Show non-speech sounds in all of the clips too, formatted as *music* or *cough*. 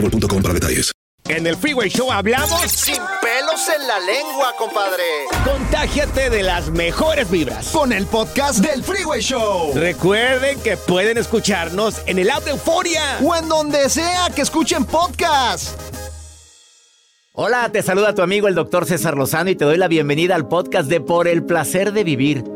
boostmobile.com para detalles. En el Freeway Show hablamos sin pelos en la lengua, compadre. Contágiate de las mejores vibras. Con el podcast del Freeway Show. Recuerden que pueden escucharnos en el app de Euforia. O en donde sea que escuchen podcast. Hola, te saluda tu amigo el doctor César Lozano y te doy la bienvenida al podcast de Por el Placer de Vivir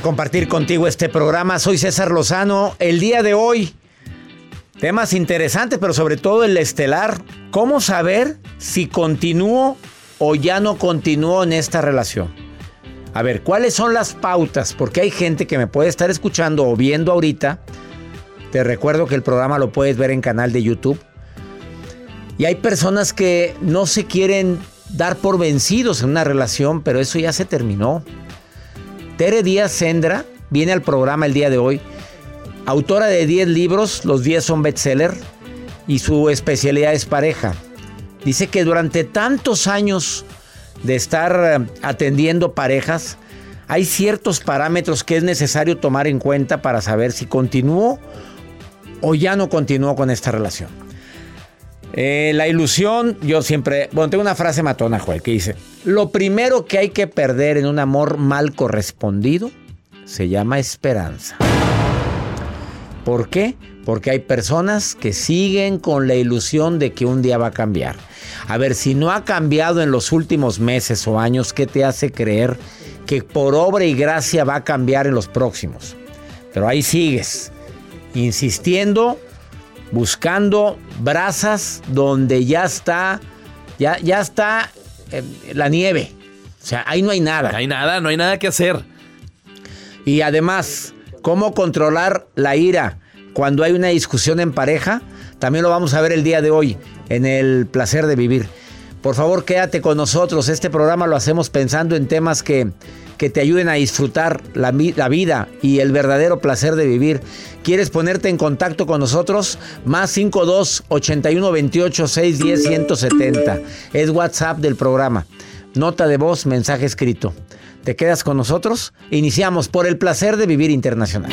Compartir contigo este programa. Soy César Lozano. El día de hoy, temas interesantes, pero sobre todo el estelar. ¿Cómo saber si continúo o ya no continúo en esta relación? A ver, ¿cuáles son las pautas? Porque hay gente que me puede estar escuchando o viendo ahorita. Te recuerdo que el programa lo puedes ver en canal de YouTube. Y hay personas que no se quieren dar por vencidos en una relación, pero eso ya se terminó. Tere Díaz Sendra viene al programa el día de hoy. Autora de 10 libros, los 10 son bestseller y su especialidad es pareja. Dice que durante tantos años de estar eh, atendiendo parejas, hay ciertos parámetros que es necesario tomar en cuenta para saber si continúo o ya no continúo con esta relación. Eh, la ilusión, yo siempre, bueno, tengo una frase matona, Joel, que dice, lo primero que hay que perder en un amor mal correspondido se llama esperanza. ¿Por qué? Porque hay personas que siguen con la ilusión de que un día va a cambiar. A ver, si no ha cambiado en los últimos meses o años, ¿qué te hace creer que por obra y gracia va a cambiar en los próximos? Pero ahí sigues, insistiendo buscando brasas donde ya está, ya, ya está eh, la nieve. O sea, ahí no hay nada. No hay nada, no hay nada que hacer. Y además, ¿cómo controlar la ira cuando hay una discusión en pareja? También lo vamos a ver el día de hoy en el placer de vivir. Por favor, quédate con nosotros. Este programa lo hacemos pensando en temas que, que te ayuden a disfrutar la, la, vida y el verdadero placer de vivir. ¿Quieres ponerte en contacto con nosotros? Más 52 81 28 610 170. Es WhatsApp del programa. Nota de voz, mensaje escrito. ¿Te quedas con nosotros? Iniciamos por el placer de vivir internacional.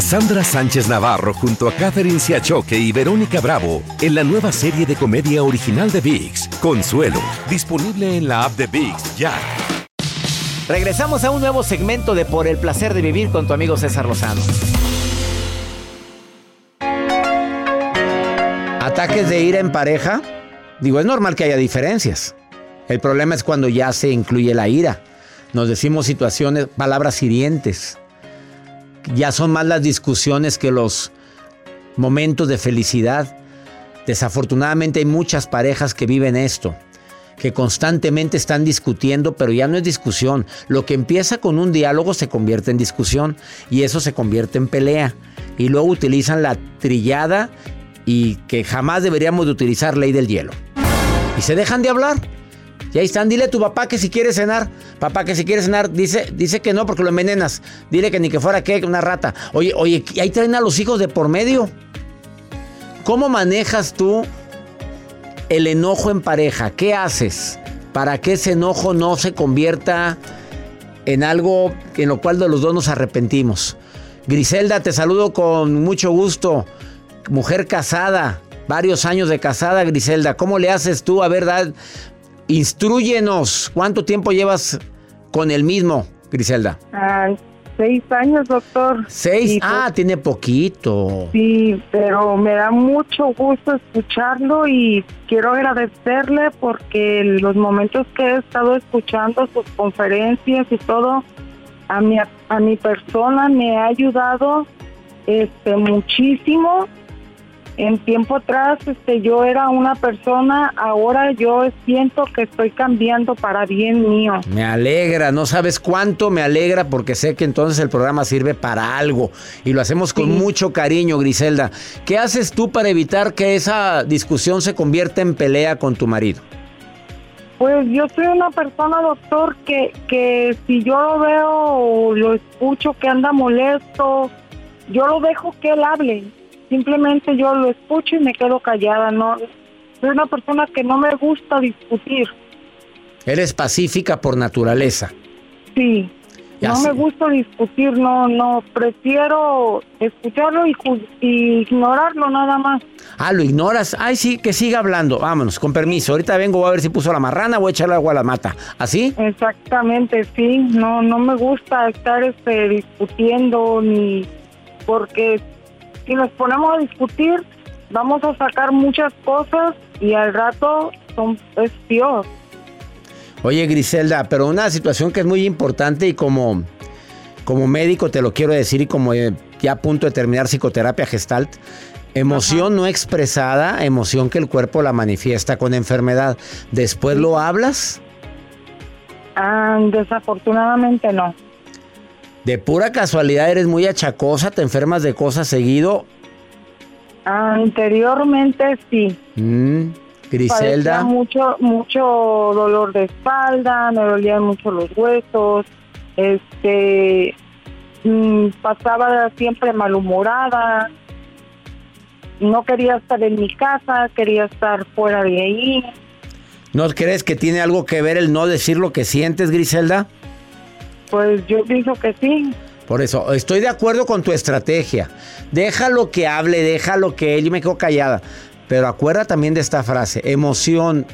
Cassandra Sánchez Navarro junto a Catherine Siachoque y Verónica Bravo en la nueva serie de comedia original de VIX, Consuelo, disponible en la app de VIX ya. Regresamos a un nuevo segmento de Por el placer de vivir con tu amigo César Lozano. Ataques de ira en pareja. Digo, es normal que haya diferencias. El problema es cuando ya se incluye la ira. Nos decimos situaciones, palabras hirientes ya son más las discusiones que los momentos de felicidad. Desafortunadamente hay muchas parejas que viven esto, que constantemente están discutiendo, pero ya no es discusión. Lo que empieza con un diálogo se convierte en discusión y eso se convierte en pelea. Y luego utilizan la trillada y que jamás deberíamos de utilizar ley del hielo. Y se dejan de hablar. Y ahí están, dile a tu papá que si quiere cenar. Papá que si quiere cenar, dice, dice que no porque lo envenenas. Dile que ni que fuera que una rata. Oye, oye, ahí traen a los hijos de por medio. ¿Cómo manejas tú el enojo en pareja? ¿Qué haces para que ese enojo no se convierta en algo en lo cual de los dos nos arrepentimos? Griselda, te saludo con mucho gusto. Mujer casada, varios años de casada, Griselda. ¿Cómo le haces tú? A verdad, instruyenos. ¿Cuánto tiempo llevas con el mismo, Griselda? Seis años, doctor. ¿Seis? ah, tiene poquito. Sí, pero me da mucho gusto escucharlo y quiero agradecerle porque los momentos que he estado escuchando sus conferencias y todo, a mi, a mi persona me ha ayudado este muchísimo en tiempo atrás este yo era una persona, ahora yo siento que estoy cambiando para bien mío. Me alegra, no sabes cuánto me alegra porque sé que entonces el programa sirve para algo y lo hacemos con mucho cariño, Griselda. ¿Qué haces tú para evitar que esa discusión se convierta en pelea con tu marido? Pues yo soy una persona, doctor, que, que si yo lo veo o lo escucho que anda molesto, yo lo dejo que él hable simplemente yo lo escucho y me quedo callada, no soy una persona que no me gusta discutir. Eres pacífica por naturaleza. Sí. no me gusta discutir, no, no, prefiero escucharlo y, ignorarlo nada más. Ah, lo ignoras. Ay, sí, que siga hablando. Vámonos, con permiso. Ahorita vengo, voy a ver si puso la marrana, voy a echarle agua a la mata. ¿Así? Exactamente, sí. No, no me gusta estar este, discutiendo ni porque si nos ponemos a discutir, vamos a sacar muchas cosas y al rato son, es peor. Oye, Griselda, pero una situación que es muy importante y como, como médico te lo quiero decir y como eh, ya a punto de terminar psicoterapia gestalt, emoción no expresada, emoción que el cuerpo la manifiesta con enfermedad. ¿Después lo hablas? Ah, desafortunadamente no. ¿De pura casualidad eres muy achacosa? ¿Te enfermas de cosas seguido? Anteriormente sí. Mm, Griselda. mucho, mucho dolor de espalda, me dolían mucho los huesos, este, mm, pasaba siempre malhumorada, no quería estar en mi casa, quería estar fuera de ahí. ¿No crees que tiene algo que ver el no decir lo que sientes, Griselda? Pues yo pienso que sí. Por eso, estoy de acuerdo con tu estrategia. Déjalo que hable, déjalo que él, yo me quedo callada. Pero acuerda también de esta frase, emoción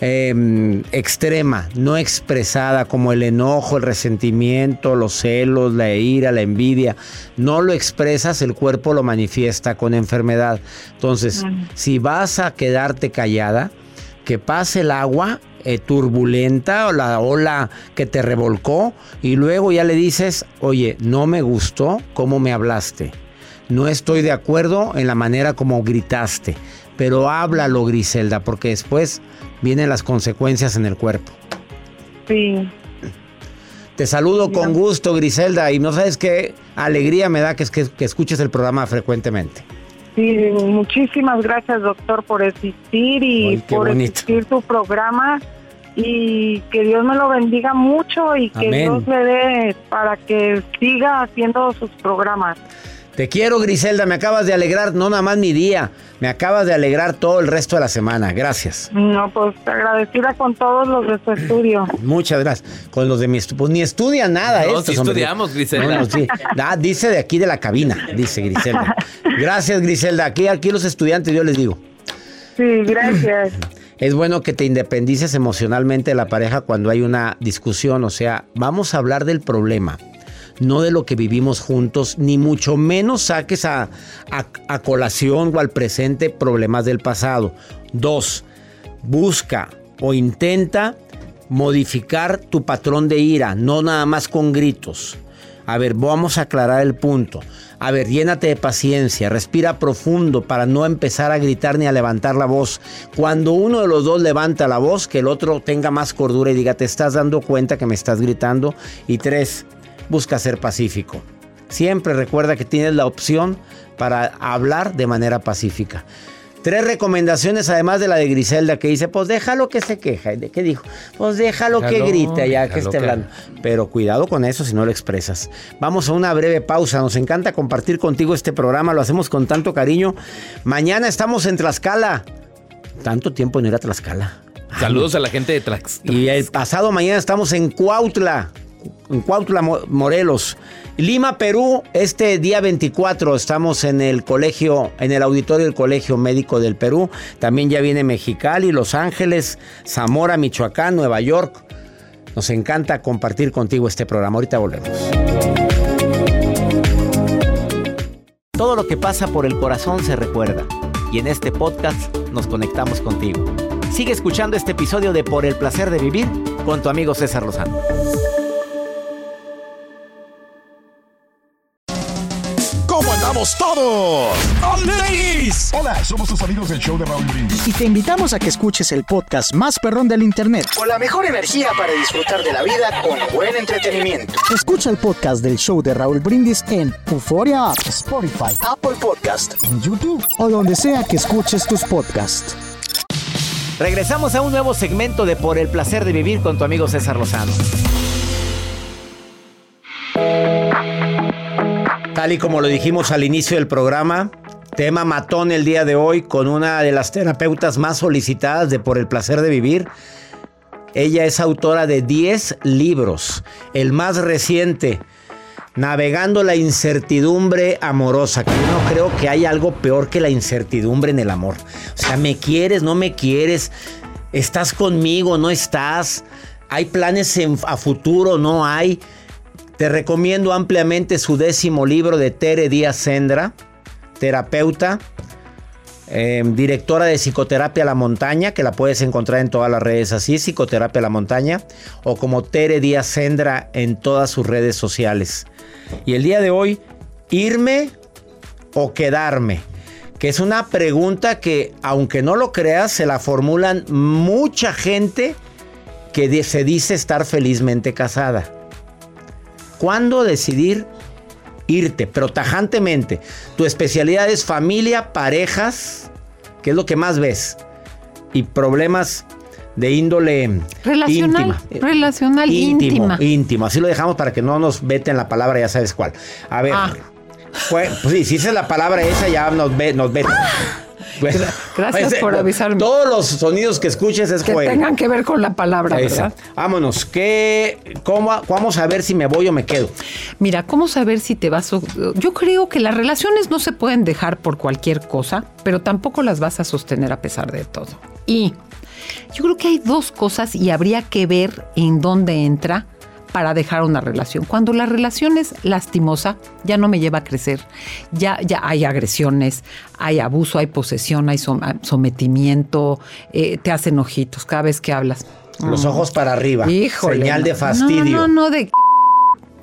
em, extrema, no expresada, como el enojo, el resentimiento, los celos, la ira, la envidia. No lo expresas, el cuerpo lo manifiesta con enfermedad. Entonces, si vas a quedarte callada, que pase el agua eh, turbulenta o la ola que te revolcó y luego ya le dices, oye, no me gustó cómo me hablaste. No estoy de acuerdo en la manera como gritaste, pero háblalo, Griselda, porque después vienen las consecuencias en el cuerpo. Sí. Te saludo con gusto, Griselda, y no sabes qué alegría me da que, que, que escuches el programa frecuentemente. Sí, muchísimas gracias, doctor, por existir y por existir tu programa. Y que Dios me lo bendiga mucho y que Dios le dé para que siga haciendo sus programas. Te quiero, Griselda. Me acabas de alegrar, no nada más mi día, me acabas de alegrar todo el resto de la semana. Gracias. No, pues agradecida con todos los de su estudio. *clears throat* Muchas gracias. Con los de mi estudio. Pues ni estudia nada, no, estudiamos, Griselda. Ah, dice de aquí de la cabina, dice Griselda. *laughs* Gracias, Griselda. Aquí, aquí los estudiantes, yo les digo. Sí, gracias. *clears throat* Es bueno que te independices emocionalmente de la pareja cuando hay una discusión. O sea, vamos a hablar del problema no de lo que vivimos juntos, ni mucho menos saques a, colación o al presente problemas del pasado. Dos, busca o intenta modificar tu patrón de ira, no nada más con gritos. A ver, vamos a aclarar el punto. A ver, llénate de paciencia, respira profundo para no empezar a gritar ni a levantar la voz. Cuando uno de los dos levanta la voz, que el otro tenga más cordura y diga, te estás dando cuenta que me estás gritando. Y tres, busca ser pacífico. Siempre recuerda que tienes la opción para hablar de manera pacífica. Tres recomendaciones, además de la de Griselda, que dice: Pues déjalo que se queja. ¿Qué dijo? Pues déjalo, que grite, ya que esté hablando. Pero cuidado con eso si no lo expresas. Vamos a una breve pausa. Nos encanta compartir contigo este programa. Lo hacemos con tanto cariño. Mañana estamos en Tlaxcala. Tanto tiempo no ir a Tlaxcala. Saludos a la gente de Tlaxcala. Y el pasado mañana estamos en Cuautla. En Cuautla, Morelos. Lima, Perú, este día 24 estamos en el colegio, en el auditorio del Colegio Médico del Perú. También ya viene Mexicali, Los Ángeles, Zamora, Michoacán, Nueva York. Nos encanta compartir contigo este programa. Ahorita volvemos. Todo lo que pasa por el corazón se recuerda. Y en este podcast nos conectamos contigo. Sigue escuchando este episodio de Por el placer de vivir con tu amigo César Lozano. Todos. Hola, somos tus amigos del show de Raúl Brindis. Y te invitamos a que escuches el podcast más perrón del internet. Con la mejor energía para disfrutar de la vida con buen entretenimiento. Escucha el podcast del show de Raúl Brindis en Euforia Spotify, Apple Podcast, en YouTube o donde sea que escuches tus podcasts. Regresamos a un nuevo segmento de Por el placer de vivir con tu amigo César Lozano. Y como lo dijimos al inicio del programa, tema matón el día de hoy con una de las terapeutas más solicitadas de Por el placer de vivir. Ella es autora de 10 libros, el más reciente, Navegando la incertidumbre amorosa, que yo no creo que haya algo peor que la incertidumbre en el amor. O sea, me quieres, no me quieres, estás conmigo, no estás, hay planes a futuro, no hay. Te recomiendo ampliamente su décimo libro de Tere Díaz Sendra, terapeuta, em, directora de Psicoterapia La Montaña, que la puedes encontrar en todas las redes así, Psicoterapia La Montaña, o como Tere Díaz Sendra en todas sus redes sociales. Y el día de hoy, irme o quedarme, que es una pregunta que, aunque no lo creas, se la formulan mucha gente que se dice estar felizmente casada. ¿Cuándo decidir irte? Pero tajantemente. Tu especialidad es familia, parejas, que es lo que más ves. Y problemas de índole relacional, íntima. Relacional íntimo, íntima. Íntimo. Así lo dejamos para que no nos veten la palabra, ya sabes cuál. A ver. Ah. Pues, sí, si es la palabra esa, ya nos, ve, nos veten. Gracias pues, por avisarme. Todos los sonidos que escuches es que tengan que ver con la palabra, ¿verdad? Vámonos. ¿Qué, cómo, vamos a ver si me voy o me quedo? Mira, ¿cómo saber si te vas? Yo creo que las relaciones no se pueden dejar por cualquier cosa, pero tampoco las vas a sostener a pesar de todo. Y yo creo que hay dos cosas y habría que ver en dónde entra para dejar una relación. Cuando la relación es lastimosa, ya no me lleva a crecer. Ya, ya hay agresiones, hay abuso, hay posesión, hay sometimiento, eh, te hacen ojitos cada vez que hablas. Los ojos para arriba. Híjole. Señal de fastidio. No, no, no, de...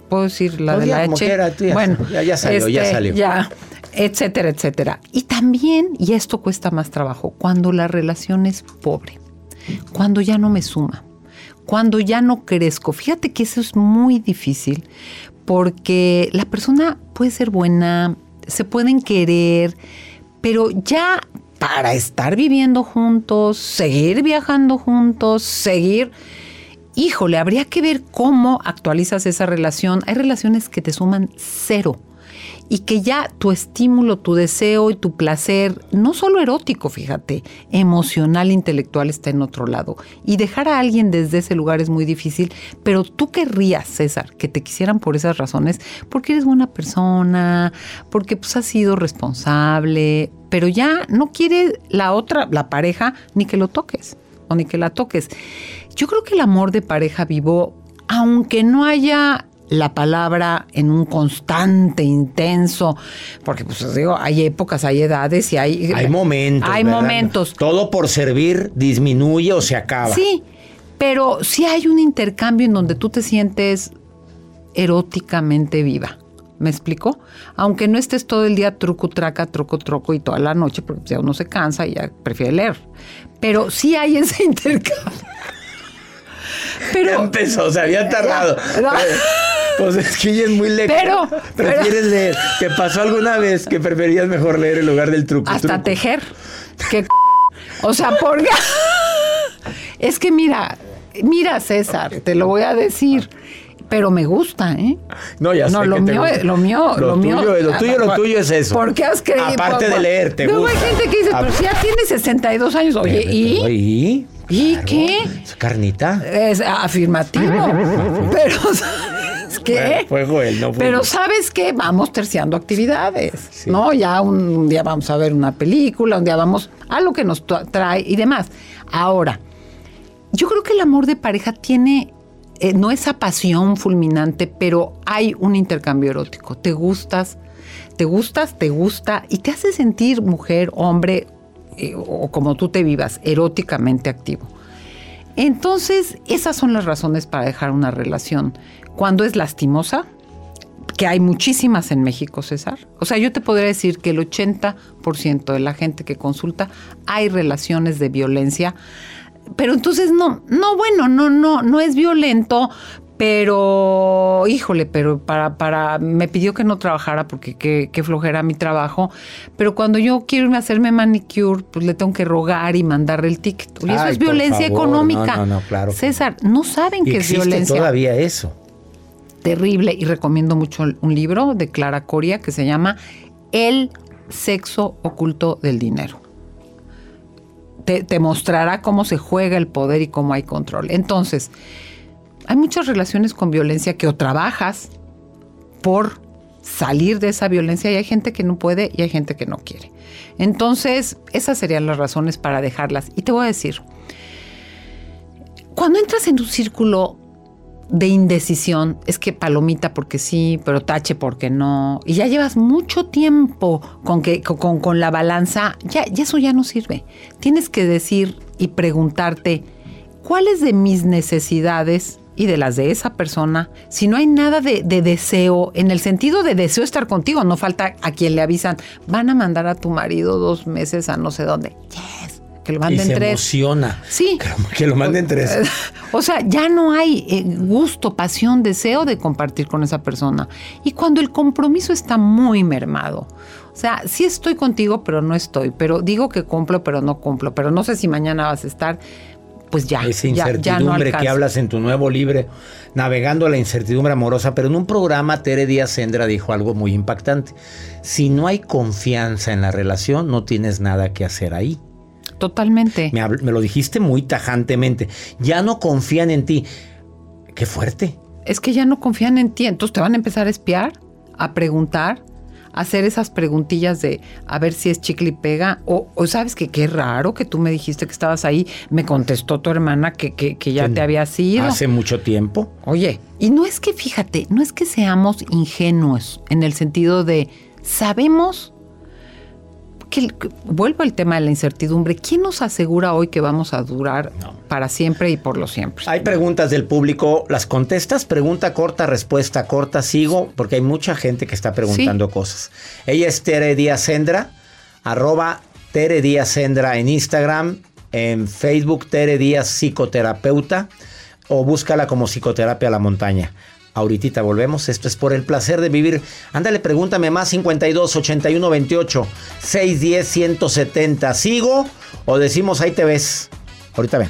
Puedo decir la de la H. bueno, ya, salió, ya este, salió. Ya etcétera, etcétera. Y también, y esto cuesta más trabajo, cuando la relación es pobre, cuando ya no me suma, cuando ya no crezco. Fíjate que eso es muy difícil porque la persona puede ser buena, se pueden querer, pero ya para estar viviendo juntos, seguir viajando juntos, seguir... Híjole, habría que ver cómo actualizas esa relación. Hay relaciones que te suman cero y que ya tu estímulo, tu deseo y tu placer, no solo erótico, fíjate, emocional, intelectual está en otro lado. Y dejar a alguien desde ese lugar es muy difícil, pero tú querrías, César, que te quisieran por esas razones, porque eres buena persona, porque pues has sido responsable, pero ya no quiere la otra, la pareja, ni que lo toques o ni que la toques. Yo creo que el amor de pareja vivo, aunque no haya la palabra en un constante, intenso, porque pues digo, hay épocas, hay edades y hay... Hay momentos. Hay momentos. Todo por servir disminuye o se acaba. Sí, pero sí hay un intercambio en donde tú te sientes eróticamente viva. ¿Me explico? Aunque no estés todo el día truco, traca, troco, troco y toda la noche, porque ya uno se cansa y ya prefiere leer. Pero sí hay ese *laughs* intercambio. Pero, ya empezó, se había tardado. *laughs* No. Pues es que ella es muy lectora. Pero, Prefieres pero- leer. ¿Te pasó alguna vez que preferías mejor leer en lugar del truco? Hasta truco? tejer. Que, o sea, porque. es que mira, mira, César, te lo voy a decir. Pero me gusta, ¿eh? No, ya No, sé lo que mío, lo mío, Lo lo, mío. tuyo- lo tuyo, lo tuyo es eso. ¿Por qué has creído? Aparte de Por- leer, te Luego gusta. hay gente que dice, pero Ah. si ya tiene 62 años, oye, ¿y? ¿Y? ¿Y qué? ¿Es carnita? Es afirmativo. pero, ¿sabes qué? Fue Joel, no fue Pero yo. ¿sabes qué? Vamos terciando actividades, ¿no? Ya un día vamos a ver una película, un día vamos a lo que nos tra- trae y demás. Ahora, yo creo que el amor de pareja tiene, eh, no esa pasión fulminante, pero hay un intercambio erótico. Te gustas, te gustas, te gusta y te hace sentir mujer, hombre, eh, o como tú te vivas, eróticamente activo. Entonces, esas son las razones para dejar una relación. Cuando es lastimosa, que hay muchísimas en México, César. O sea, yo te podría decir que el 80% de la gente que consulta hay relaciones de violencia. Pero entonces no, no, bueno, no, no, no es violento, pero, híjole, pero para, para, me pidió que no trabajara porque qué, qué flojera mi trabajo. Pero cuando yo quiero irme a hacerme manicure, pues le tengo que rogar y mandarle el ticket. Y eso Ay, es violencia favor, económica. no, no, no, claro. César, no saben que es violencia todavía eso. terrible y recomiendo mucho un libro de Clara Coria que se llama El sexo oculto del dinero. Te, te mostrará cómo se juega el poder y cómo hay control. Entonces, hay muchas relaciones con violencia que o trabajas por salir de esa violencia y hay gente que no puede y hay gente que no quiere. Entonces, esas serían las razones para dejarlas. Y te voy a decir, cuando entras en un círculo de indecisión, es que palomita porque sí, pero tache porque no, y ya llevas mucho tiempo con, que, con, con la balanza, ya, ya eso ya no sirve. Tienes que decir y preguntarte, ¿cuáles de mis necesidades y de las de esa persona, si no hay nada de, de deseo, en el sentido de deseo estar contigo, no falta a quien le avisan, van a mandar a tu marido dos meses a no sé dónde. Yes, que lo Y manden se tres. emociona. Sí. Que lo manden tres. *laughs* O sea, ya no hay eh, gusto, pasión, deseo de compartir con esa persona. Y cuando el compromiso está muy mermado, o sea, sí estoy contigo, pero no estoy, pero digo que cumplo, pero no cumplo, pero no sé si mañana vas a estar, pues ya, Esa ya, ya no incertidumbre que hablas en tu nuevo libro, Navegando la incertidumbre amorosa, pero en un programa Tere Díaz Sendra dijo algo muy impactante. Si no hay confianza en la relación, no tienes nada que hacer ahí. Totalmente. Me, me lo dijiste muy tajantemente. Ya no confían en ti. Qué fuerte. Es que ya no confían en ti, entonces te van a empezar a espiar, a preguntar, hacer esas preguntillas de a ver si es chicle y pega, o, o sabes que qué raro que tú me dijiste que estabas ahí, me contestó tu hermana que, que, que ya te había sido. Hace mucho tiempo. Oye, y no es que, fíjate, no es que seamos ingenuos en el sentido de sabemos que, que- vuelvo al tema de la incertidumbre, ¿quién nos asegura hoy que vamos a durar para siempre y por lo siempre? Hay preguntas del público, ¿las contestas? Pregunta corta, respuesta corta, sigo, porque hay mucha gente que está preguntando cosas. Ella es Tere Díaz Sendra, arroba Tere Díaz Sendra en Instagram, en Facebook Tere Díaz Psicoterapeuta, o búscala como Psicoterapia a la Montaña. Ahorita volvemos, esto es por el placer de vivir. Ándale, pregúntame más 52 81 28 610 170. ¿Sigo o decimos ahí te ves? Ahorita ven.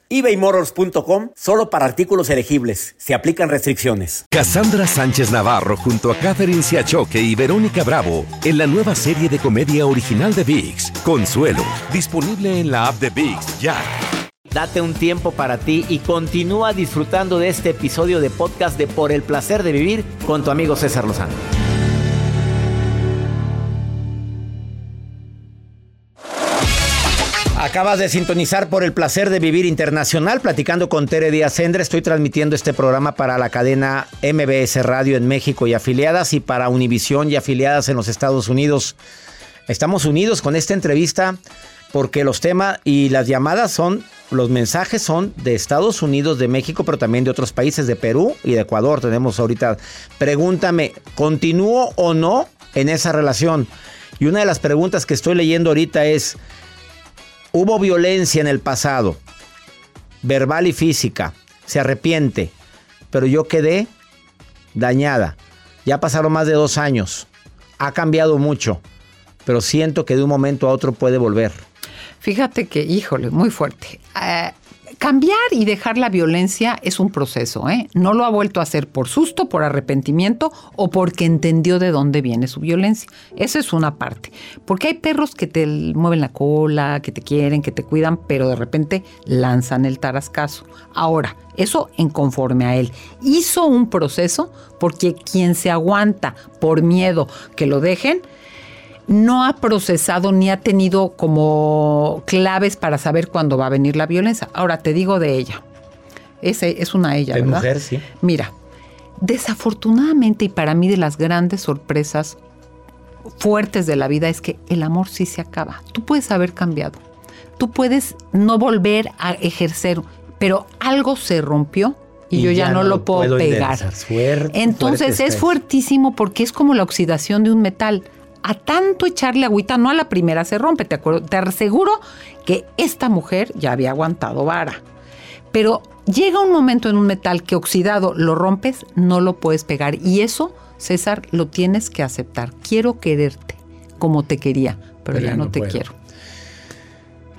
ebaymotors.com solo para artículos elegibles. Se aplican restricciones. Cassandra Sánchez Navarro junto a Catherine Siachoque y Verónica Bravo en la nueva serie de comedia original de VIX, Consuelo, disponible en la app de VIX ya. Date un tiempo para ti y continúa disfrutando de este episodio de podcast de Por el placer de vivir con tu amigo César Lozano. Acabas de sintonizar por el placer de vivir internacional, platicando con Tere Díaz Sendre. Estoy transmitiendo este programa para la cadena MBS Radio en México y afiliadas y para Univisión y afiliadas en los Estados Unidos. Estamos unidos con esta entrevista porque los temas y las llamadas son, los mensajes son de Estados Unidos, de México, pero también de otros países, de Perú y de Ecuador. Tenemos ahorita, pregúntame, ¿continúo o no en esa relación? Y una de las preguntas que estoy leyendo ahorita es, hubo violencia en el pasado, verbal y física, se arrepiente, pero yo quedé dañada. Ya pasaron más de dos años, ha cambiado mucho, pero siento que de un momento a otro puede volver. Fíjate que, híjole, muy fuerte. Eh, cambiar y dejar la violencia es un proceso, ¿eh? No lo ha vuelto a hacer por susto, por arrepentimiento o porque entendió de dónde viene su violencia. Eso es una parte. Porque hay perros que te mueven la cola, que te quieren, que te cuidan, pero de repente lanzan el tarascazo. Ahora, eso en conforme a él. Hizo un proceso porque quien se aguanta por miedo que lo dejen, no ha procesado ni ha tenido como claves para saber cuándo va a venir la violencia. Ahora te digo de ella. Es, es una ella, De ¿verdad? mujer, sí. Mira, desafortunadamente y para mí de las grandes sorpresas fuertes de la vida es que el amor sí se acaba. Tú puedes haber cambiado. Tú puedes no volver a ejercer, pero algo se rompió y, yo ya, no, lo puedo, pegar. Suerte, Entonces fuerte es fuertísimo porque es como la oxidación de un metal. A tanto echarle agüita, no a la primera se rompe. Te, acuerdo, te aseguro que esta mujer ya había aguantado vara. Pero llega un momento en un metal que oxidado lo rompes, no lo puedes pegar. Y eso, César, lo tienes que aceptar. Quiero quererte como te quería, pero, ya, no, te puedo. quiero.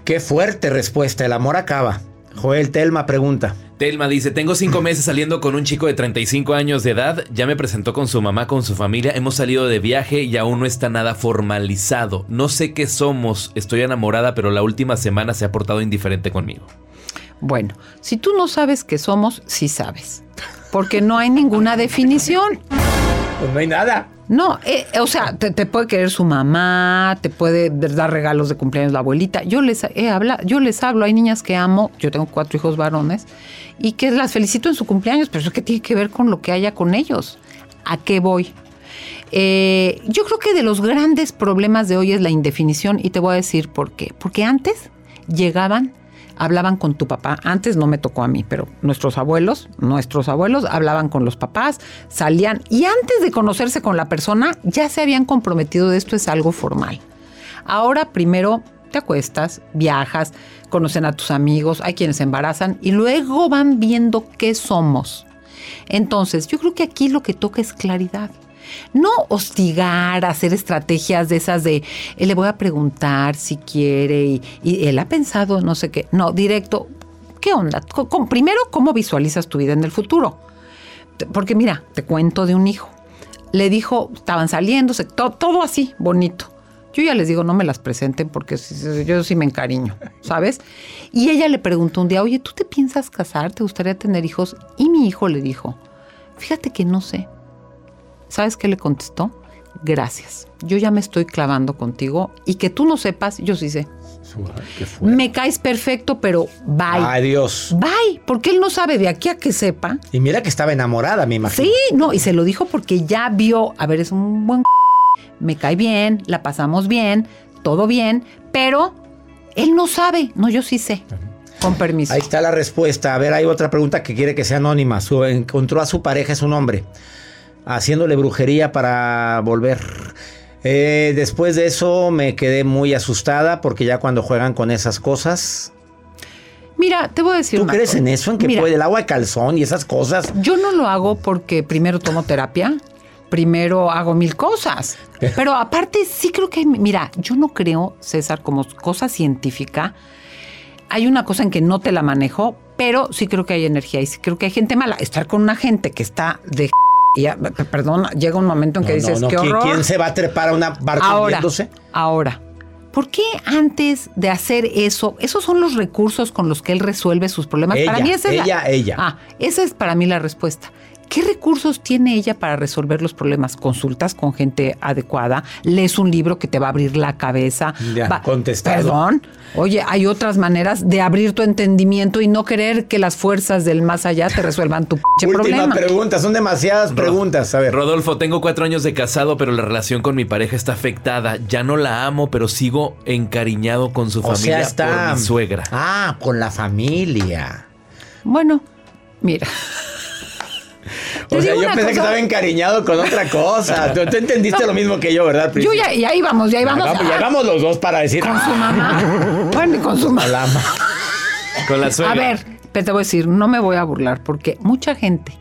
Qué fuerte respuesta, el amor acaba. Joel Telma pregunta. Telma dice, tengo cinco meses saliendo con un chico de 35 años de edad, ya me presentó con su mamá, con su familia, hemos salido de viaje y aún no está nada formalizado. No sé qué somos, estoy enamorada, pero la última semana se ha portado indiferente conmigo. Bueno, si tú no sabes qué somos, sí sabes. Porque no hay ninguna definición. Pues no hay nada. No, eh, o sea, te, puede querer su mamá, te puede dar regalos de cumpleaños la abuelita. Yo les he habla, yo les hablo, hay niñas que amo, yo tengo cuatro hijos varones, y que las felicito en su cumpleaños, pero eso que tiene que ver con lo que haya con ellos. ¿A qué voy? Eh, yo creo que de los grandes problemas de hoy es la indefinición, y te voy a decir por qué. Porque antes llegaban hablaban con tu papá. Antes no me tocó a mí, pero nuestros abuelos, nuestros abuelos hablaban con los papás, salían y antes de conocerse con la persona ya se habían comprometido de esto es algo formal. Ahora primero te acuestas, viajas, conocen a tus amigos, hay quienes se embarazan y luego van viendo qué somos. Entonces, yo creo que aquí lo que toca es claridad. No hostigar, hacer estrategias de esas de eh, le voy a preguntar si quiere y, él ha pensado no sé qué. No, directo, ¿qué onda? Co- con- primero, ¿cómo visualizas tu vida en el futuro? Porque mira, te cuento de un hijo. Le dijo, estaban saliéndose, to- todo así, bonito. Yo ya les digo, no me las presenten porque yo sí me encariño, ¿sabes? Y ella le preguntó un día, oye, ¿tú te piensas casar? ¿Te gustaría tener hijos? Y mi hijo le dijo, fíjate que no sé. ¿Sabes qué le contestó? Gracias. Yo ya me estoy clavando contigo y que tú no sepas, yo sí sé. Me caes perfecto, pero bye. Ay, Dios. Bye, porque él no sabe de aquí a que sepa. Y mira que estaba enamorada, me imagino. Sí, no, y se lo dijo porque ya vio, a ver, es un buen me cae bien, la pasamos bien, todo bien, pero él no sabe, no, yo sí sé. Con permiso. Ahí está la respuesta. A ver, hay otra pregunta que quiere que sea anónima. Su- encontró a su pareja, es un hombre, haciéndole brujería para volver. Eh, después de eso me quedé muy asustada porque ya cuando juegan con esas cosas... Mira, te voy a decir ¿Tú una crees cosa. en eso? ¿En que Mira, puede el agua de calzón y esas cosas? Yo no lo hago porque primero tomo terapia, primero hago mil cosas. *laughs* Pero aparte sí creo que, hay- mira, yo no creo, César, como cosa científica. Hay una cosa en que no te la manejo, pero sí creo que hay energía y sí creo que hay gente mala. Estar con una gente que está de... Y ya, perdón, llega un momento en que No, dices, no, no. qué ¿Quién, horror. quién se va a trepar a una barca ahora, hundiéndose? ahora, ¿Por qué antes de hacer eso, esos son los recursos con los que él resuelve sus problemas? Ella, para mí esa es la- ella, ella. Ah, esa es para mí la respuesta. ¿Qué recursos tiene ella para resolver los problemas? Consultas con gente adecuada, lees un libro que te va a abrir la cabeza. Ya. Perdón. Oye, hay otras maneras de abrir tu entendimiento y no querer que las fuerzas del más allá te resuelvan tu *laughs* Última problema. pregunta, son demasiadas preguntas. A ver. Rodolfo, tengo cuatro años de casado, pero la relación con mi pareja está afectada. Ya no la amo, pero sigo encariñado con su O sea, familia está- por mi suegra. Ah, con la familia. Bueno, mira. Te O sea, yo pensé que estaba encariñado con otra cosa. *laughs* Tú, tú entendiste lo mismo que yo, ¿verdad, Pris? Yo ya, y ahí vamos, ya ahí vamos. Vamos, ya vamos los dos para decir. Con su mamá. Bueno, y con su mamá. *laughs* Con la suegra. A ver, pero te voy a decir, no me voy a burlar, porque mucha gente,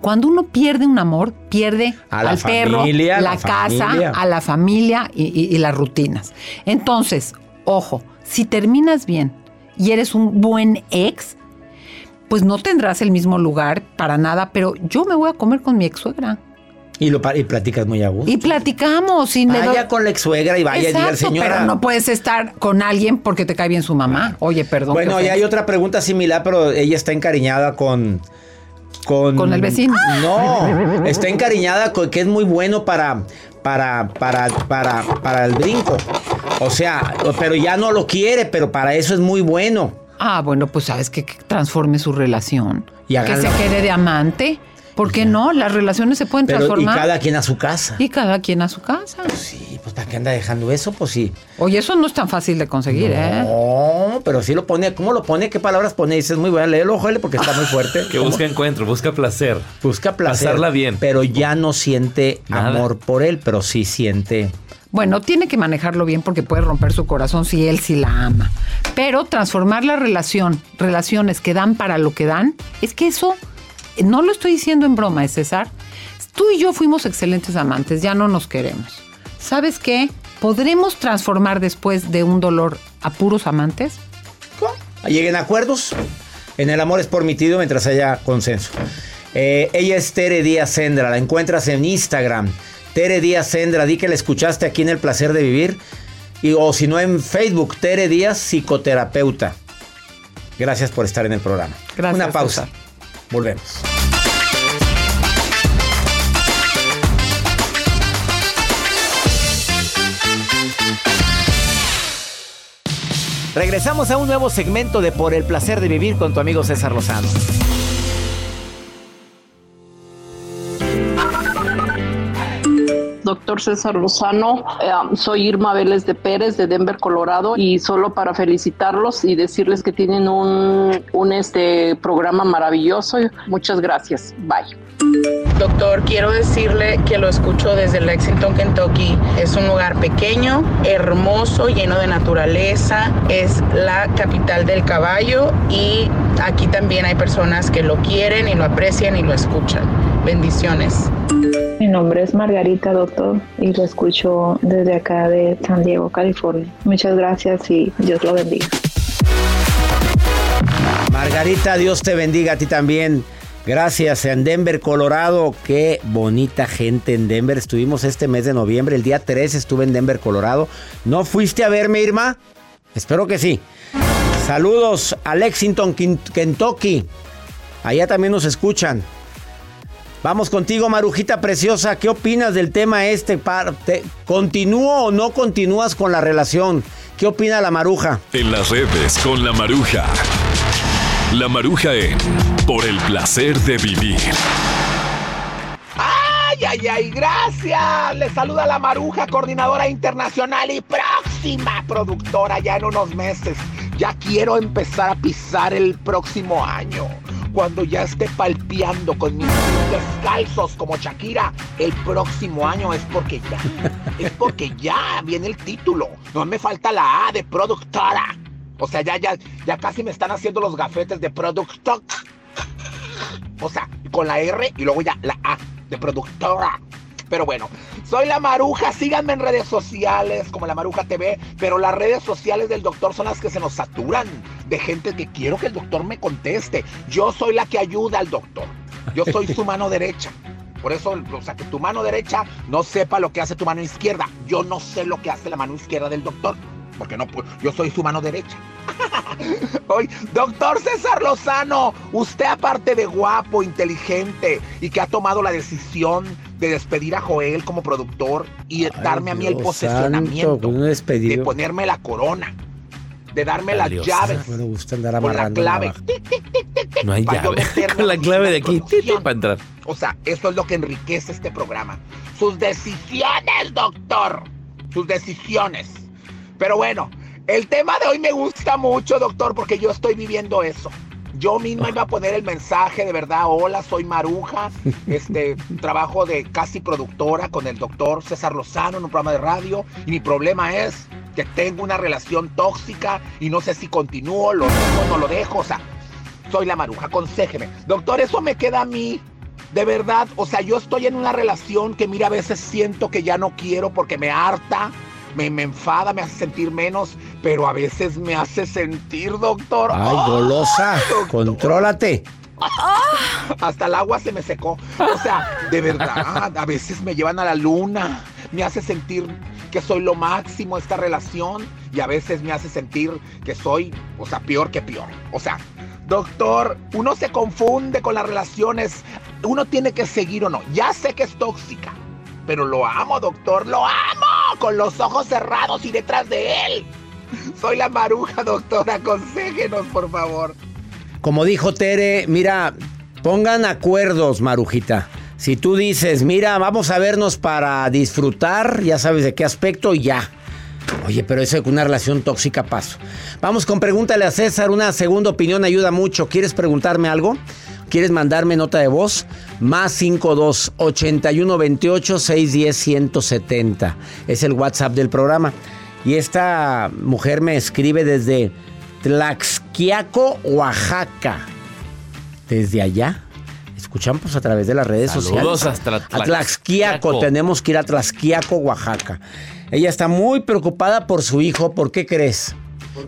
cuando uno pierde un amor, pierde A la al perro, la, la casa, familia. a la familia y, y- y las rutinas. Entonces, ojo, si terminas bien y eres un buen ex, pues no tendrás el mismo lugar para nada, pero yo me voy a comer con mi ex suegra. Y, lo, y platicas muy a gusto. Y platicamos. Y Vaya con la ex suegra y vaya Exacto, señora. pero no puedes estar con alguien porque te cae bien su mamá. Oye, perdón. Bueno, y hay otra pregunta similar, pero ella está encariñada con. Con, ¿Con el vecino? No, está encariñada con que es muy bueno para, para, para, para, para el brinco. O sea, pero ya no lo quiere, pero para eso es muy bueno. Ah, bueno, pues sabes que, que transforme su relación. Y que se quede de amante. ¿Por qué no? Las relaciones se pueden Pero, y transformar. cada quien a su casa. Y cada quien a su casa. Sí, pues ¿para qué anda dejando eso? Pues sí. Oye, eso no es tan fácil de conseguir, ¿eh? No, pero sí lo pone. ¿Cómo lo pone? ¿Qué palabras pone? Dices muy bueno. Léelo, Joel, porque está muy fuerte. *laughs* Que busca encuentro, busca placer. Busca placer. Pasarla bien. Pero ya no siente Nada. amor por él, pero sí siente. Bueno, tiene que manejarlo bien porque puede romper su corazón si él sí la ama. Pero transformar la relación, relaciones que dan para lo que dan, es que eso, no lo estoy diciendo en broma, ¿eh, César. Tú y yo fuimos excelentes amantes, ya no nos queremos. ¿Sabes qué? ¿Podremos transformar después de un dolor a puros amantes? Lleguen acuerdos. En el amor es permitido mientras haya consenso. Eh, ella es Tere Díaz Sendra. La encuentras en Instagram. Tere Díaz Sendra. Di que la escuchaste aquí en El Placer de Vivir. Y, o si no, en Facebook. Tere Díaz, psicoterapeuta. Gracias por estar en el programa. Gracias, Una pausa. César. Volvemos. Regresamos a un nuevo segmento de Por el placer de vivir con tu amigo César Lozano. Doctor César Lozano, eh, soy Irma Vélez de Pérez de Denver, Colorado, y solo para felicitarlos y decirles que tienen un, un este programa maravilloso. Muchas gracias. Bye. Doctor, quiero decirle que lo escucho desde Lexington, Kentucky. Es un lugar pequeño, hermoso, lleno de naturaleza. Es la capital del caballo y aquí también hay personas que lo quieren y lo aprecian y lo escuchan. Bendiciones. Mi nombre es Margarita, doctor, y lo escucho desde acá de San Diego, California. Muchas gracias y Dios lo bendiga. Margarita, Dios te bendiga a ti también. Gracias en Denver, Colorado. Qué bonita gente en Denver. Estuvimos este mes de noviembre, el día 3 estuve en Denver, Colorado. ¿No fuiste a verme, Irma? Espero que sí. Saludos a Lexington, Ken- Kentucky. Allá también nos escuchan. Vamos contigo, Marujita Preciosa. ¿Qué opinas del tema este? Parte? ¿Continúo o no continúas con la relación? ¿Qué opina la Maruja? En las redes con la Maruja. La Maruja en Por el placer de vivir. ¡Ay, ay, ay! ¡Gracias! Le saluda la Maruja, coordinadora internacional y próxima productora ya en unos meses. Ya quiero empezar a pisar el próximo año. Cuando ya esté palpeando con mis descalzos como Shakira, el próximo año es porque ya. Es porque ya viene el título. No me falta la A de productora. O sea, ya, ya, ya casi me están haciendo los gafetes de productor. O sea, con la R y luego ya la A de productora. Pero bueno, soy la Maruja. Síganme en redes sociales como la Maruja TV. Pero las redes sociales del doctor son las que se nos saturan de gente que quiero que el doctor me conteste. Yo soy la que ayuda al doctor. Yo soy su mano derecha. Por eso, o sea, que tu mano derecha no sepa lo que hace tu mano izquierda. Yo no sé lo que hace la mano izquierda del doctor. porque no, yo soy su mano derecha. *laughs* Hoy, doctor César Lozano, usted aparte de guapo, inteligente y que ha tomado la decisión de despedir a Joel como productor y darme a mí el posesionamiento de ponerme la corona, de darme las llaves me gusta andar con la clave. *laughs* No hay llave. Con *laughs* la clave de aquí *laughs* para entrar. O sea, eso es lo que enriquece este programa. Sus decisiones, doctor. Sus decisiones. Pero bueno, el tema de hoy me gusta mucho, doctor, porque yo estoy viviendo eso. Yo misma iba a poner el mensaje de verdad, hola, soy Maruja, este, *laughs* trabajo de casi productora con el doctor César Lozano en un programa de radio y mi problema es que tengo una relación tóxica y no sé si continúo, lo dejo, no lo dejo, o sea, soy la Maruja, aconsejeme. Doctor, eso me queda a mí. De verdad, o sea, yo estoy en una relación que mira, a veces siento que ya no quiero porque me harta, me, me, enfada, me hace sentir menos, pero a veces me hace sentir, doctor. Ay, golosa, contrólate. Hasta el agua se me secó. O sea, de verdad, a veces me llevan a la luna, me hace sentir que soy lo máximo esta relación y a veces me hace sentir que soy, o sea, peor que peor. O sea, doctor, uno se confunde con las relaciones, uno tiene que seguir o no. Ya sé que es tóxica, pero lo amo, doctor, lo amo, con los ojos cerrados y detrás de él. Soy la maruja, doctor, aconséjenos, por favor. Como dijo Tere, mira, pongan acuerdos, marujita. Si tú dices, mira, vamos a vernos para disfrutar, ya sabes de qué aspecto, ya. Oye, pero eso es una relación tóxica, paso. Vamos con pregúntale a César, una segunda opinión ayuda mucho. ¿Quieres preguntarme algo? ¿Quieres mandarme nota de voz? Más 52 81 28 610 170. Es el WhatsApp del programa. Y esta mujer me escribe desde Tlaxquiaco, Oaxaca. Desde allá escuchamos a través de las redes Saludos sociales. hasta a Tlaxquiaco. Tenemos que ir a Tlaxquiaco, Oaxaca. Ella está muy preocupada por su hijo. ¿Por qué crees?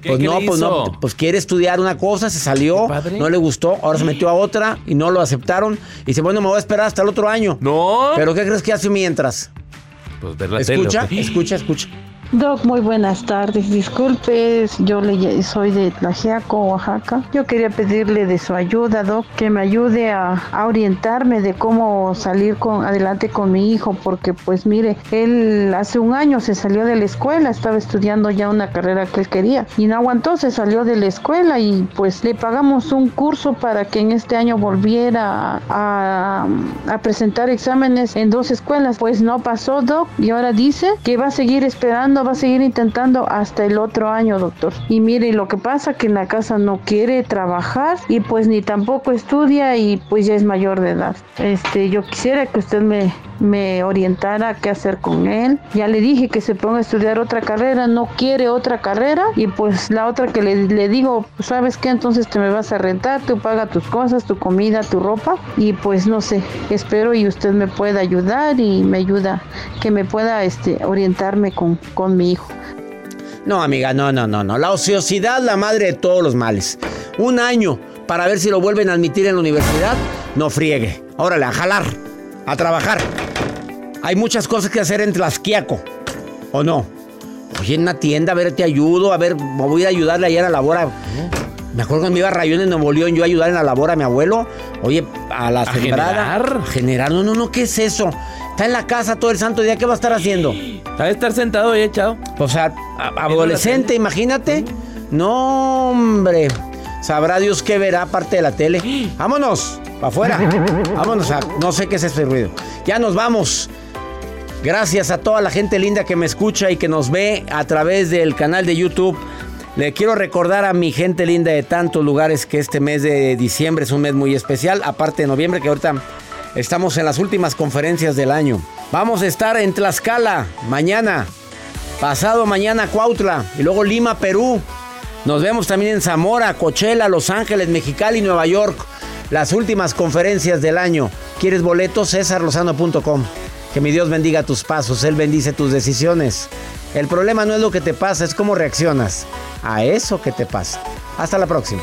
Pues no, pues no, pues quiere estudiar una cosa, se salió, no le gustó, ahora se metió a otra y no lo aceptaron. Y dice, bueno, me voy a esperar hasta el otro año. No. ¿Pero qué crees que hace mientras? Pues ver la escucha, tele, escucha, escucha. Doc, muy buenas tardes. Disculpe, yo le, soy de Tlajiaco, Oaxaca. Yo quería pedirle de su ayuda, Doc, que me ayude a, orientarme de cómo salir con, adelante con mi hijo, porque pues mire, él hace un año se salió de la escuela, estaba estudiando ya una carrera que él quería y no aguantó, se salió de la escuela y pues le pagamos un curso para que en este año volviera a presentar exámenes en dos escuelas. Pues no pasó, Doc, y ahora dice que va a seguir esperando va a seguir intentando hasta el otro año, doctor. Y mire, lo que pasa que en la casa no quiere trabajar y pues ni tampoco estudia y pues ya es mayor de edad. Este, yo quisiera que usted me, me orientara qué hacer con él. Ya le dije que se ponga a estudiar otra carrera, no quiere otra carrera y pues la otra que le, le digo, ¿sabes qué? Entonces te me vas a rentar, tú paga tus cosas, tu comida, tu ropa y pues no sé, espero y usted me pueda ayudar y me ayuda, que me pueda este, orientarme con, con mi hijo. No, amiga, no, no, no, no. La ociosidad, la madre de todos los males. Un año para ver si lo vuelven a admitir en la universidad, no friegue. Órale, a jalar, a trabajar. Hay muchas cosas que hacer en Tlaxquiaco, ¿o no? Oye, en una tienda, a ver, te ayudo, a ver, voy a ayudarle ayer a la labor. Me acuerdo cuando me iba a Rayón en Nuevo León, yo a ayudar en la labor a mi abuelo. Oye, a la ¿A sembrada. generar? Generar. No, no, no, ¿qué es eso? Está en la casa todo el santo día, ¿qué va a estar haciendo? Va estar sentado y echado. O sea, a- adolescente, imagínate. No, hombre. Sabrá Dios qué verá aparte de la tele. Vámonos, para afuera. Vámonos a. No sé qué es ese ruido. Ya nos vamos. Gracias a toda la gente linda que me escucha y que nos ve a través del canal de YouTube. Le quiero recordar a mi gente linda de tantos lugares que este mes de diciembre es un mes muy especial, aparte de noviembre, que ahorita estamos en las últimas conferencias del año. Vamos a estar en Tlaxcala mañana, pasado mañana Cuautla y luego Lima, Perú. Nos vemos también en Zamora, Coachella, Los Ángeles, Mexicali, Nueva York. Las últimas conferencias del año. ¿Quieres boletos? CesarLozano.com. Que mi Dios bendiga tus pasos, Él bendice tus decisiones. El problema no es lo que te pasa, es cómo reaccionas a eso que te pasa. Hasta la próxima.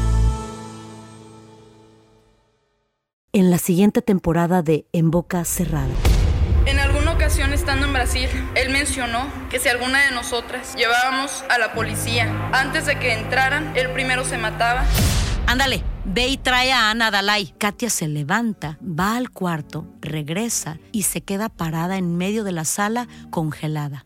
En la siguiente temporada de En Boca Cerrada. En alguna ocasión estando en Brasil, él mencionó que si alguna de nosotras llevábamos a la policía antes de que entraran, él primero se mataba. Ándale, ve y trae a Ana Dalai. Katia se levanta, va al cuarto, regresa y se queda parada en medio de la sala congelada.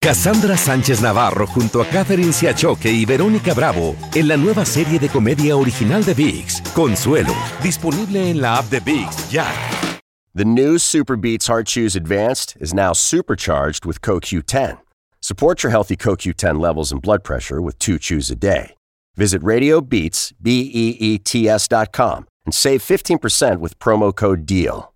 Cassandra Sánchez Navarro junto a Catherine Siachoque y Verónica Bravo en la nueva serie de comedia original de VIX, Consuelo, disponible en la app de VIX ya. The new Super Beats Heart Chews Advanced is now supercharged with CoQ10. Support your healthy CoQ10 levels and blood pressure with two chews a day. Visit RadioBeats, B-E-E-T-S dot com and save 15% with promo code DEAL.